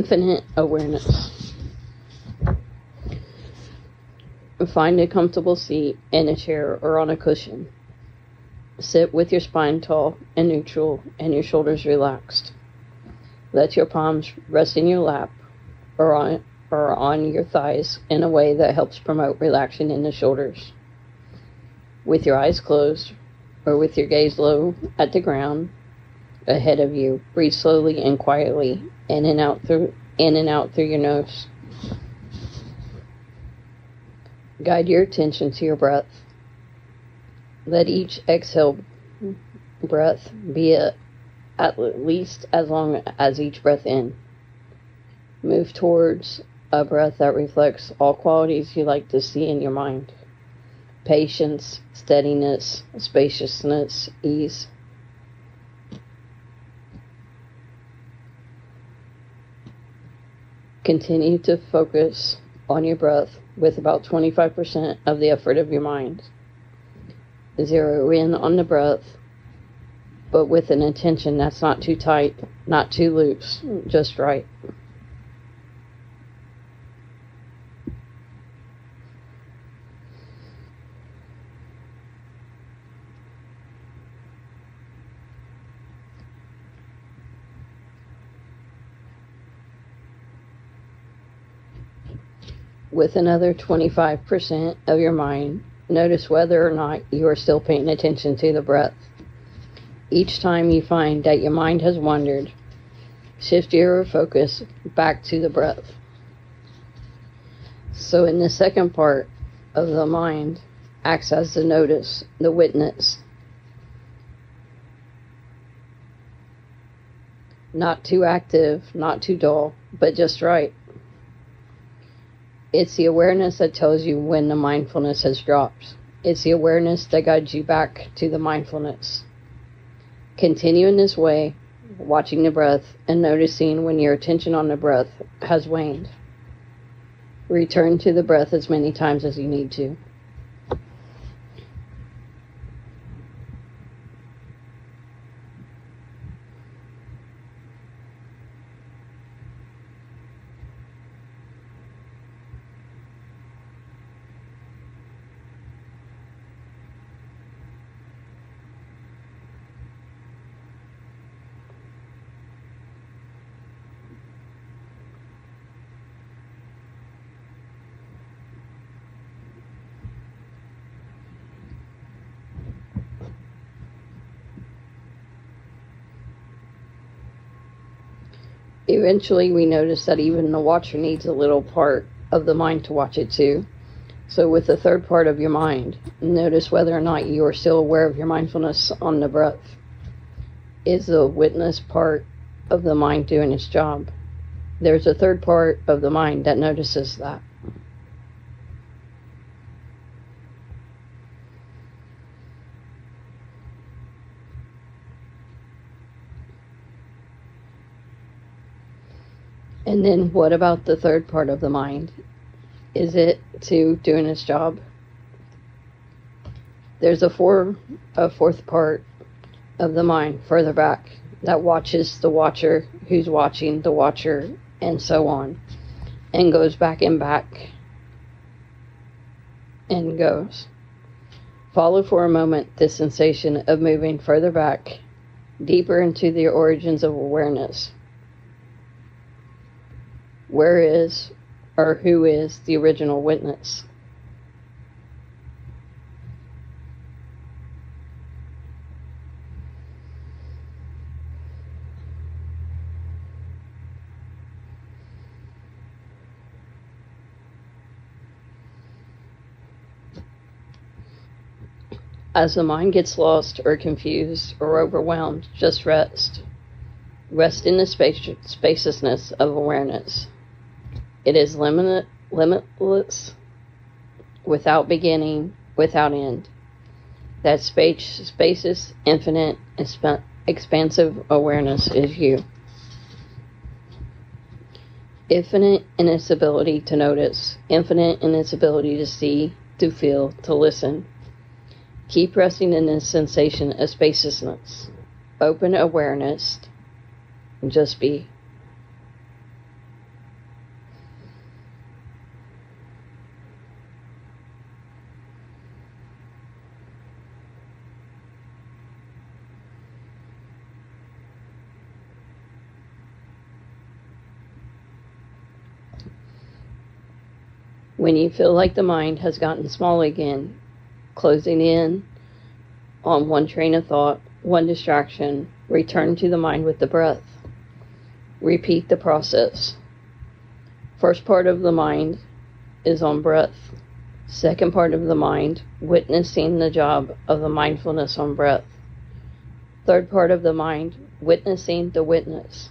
inf- infinite awareness. Find a comfortable seat in a chair or on a cushion. Sit with your spine tall and neutral and your shoulders relaxed. Let your palms rest in your lap or on, or on your thighs in a way that helps promote relaxation in the shoulders. With your eyes closed or with your gaze low at the ground ahead of you, breathe slowly and quietly in and out through in and out through your nose. Guide your attention to your breath. Let each exhale breath be a, at least as long as each breath in. Move towards a breath that reflects all qualities you like to see in your mind patience, steadiness, spaciousness, ease. Continue to focus on your breath with about 25% of the effort of your mind. Zero in on the breath, but with an intention that's not too tight, not too loose, just right. With another 25% of your mind, notice whether or not you are still paying attention to the breath. Each time you find that your mind has wandered, shift your focus back to the breath. So, in the second part of the mind, acts as the notice, the witness. Not too active, not too dull, but just right. It's the awareness that tells you when the mindfulness has dropped. It's the awareness that guides you back to the mindfulness. Continue in this way, watching the breath and noticing when your attention on the breath has waned. Return to the breath as many times as you need to. Eventually, we notice that even the watcher needs a little part of the mind to watch it too. So, with the third part of your mind, notice whether or not you are still aware of your mindfulness on the breath. Is the witness part of the mind doing its job? There's a third part of the mind that notices that. And then what about the third part of the mind? Is it to doing its job? There's a four a fourth part of the mind further back that watches the watcher who's watching the watcher and so on and goes back and back and goes. Follow for a moment this sensation of moving further back, deeper into the origins of awareness where is or who is the original witness? As the mind gets lost or confused or overwhelmed, just rest. Rest in the spaci- spaciousness of awareness. It is limit, limitless, without beginning, without end. That space, spacious, infinite, exp- expansive awareness is you. Infinite in its ability to notice, infinite in its ability to see, to feel, to listen. Keep resting in this sensation of spaciousness, open awareness, and just be. When you feel like the mind has gotten small again, closing in on one train of thought, one distraction, return to the mind with the breath. Repeat the process. First part of the mind is on breath. Second part of the mind, witnessing the job of the mindfulness on breath. Third part of the mind, witnessing the witness.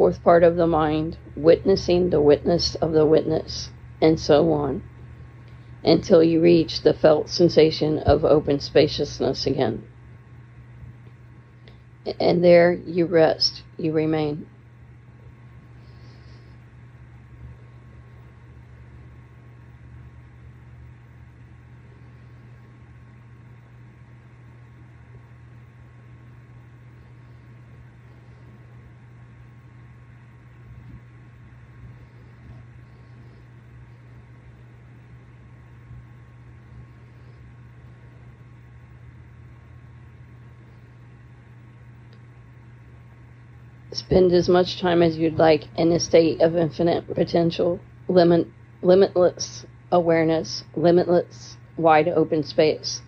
Fourth part of the mind, witnessing the witness of the witness, and so on, until you reach the felt sensation of open spaciousness again. And there you rest, you remain. Spend as much time as you'd like in a state of infinite potential, limit, limitless awareness, limitless wide open space.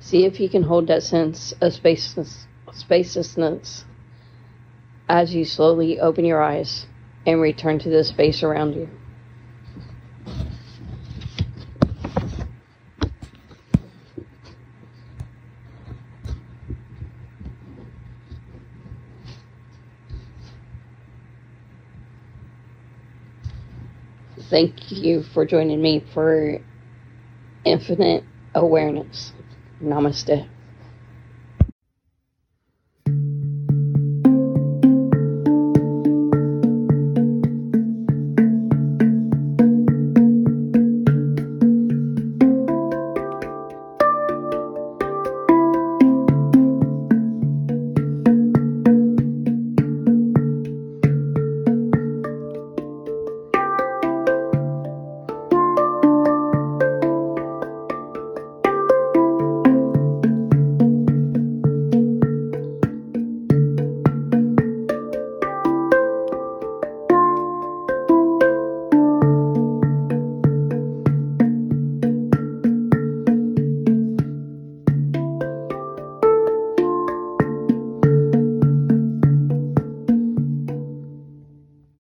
See if you can hold that sense of spaciousness as you slowly open your eyes and return to the space around you. Thank you for joining me for Infinite Awareness. Namaste.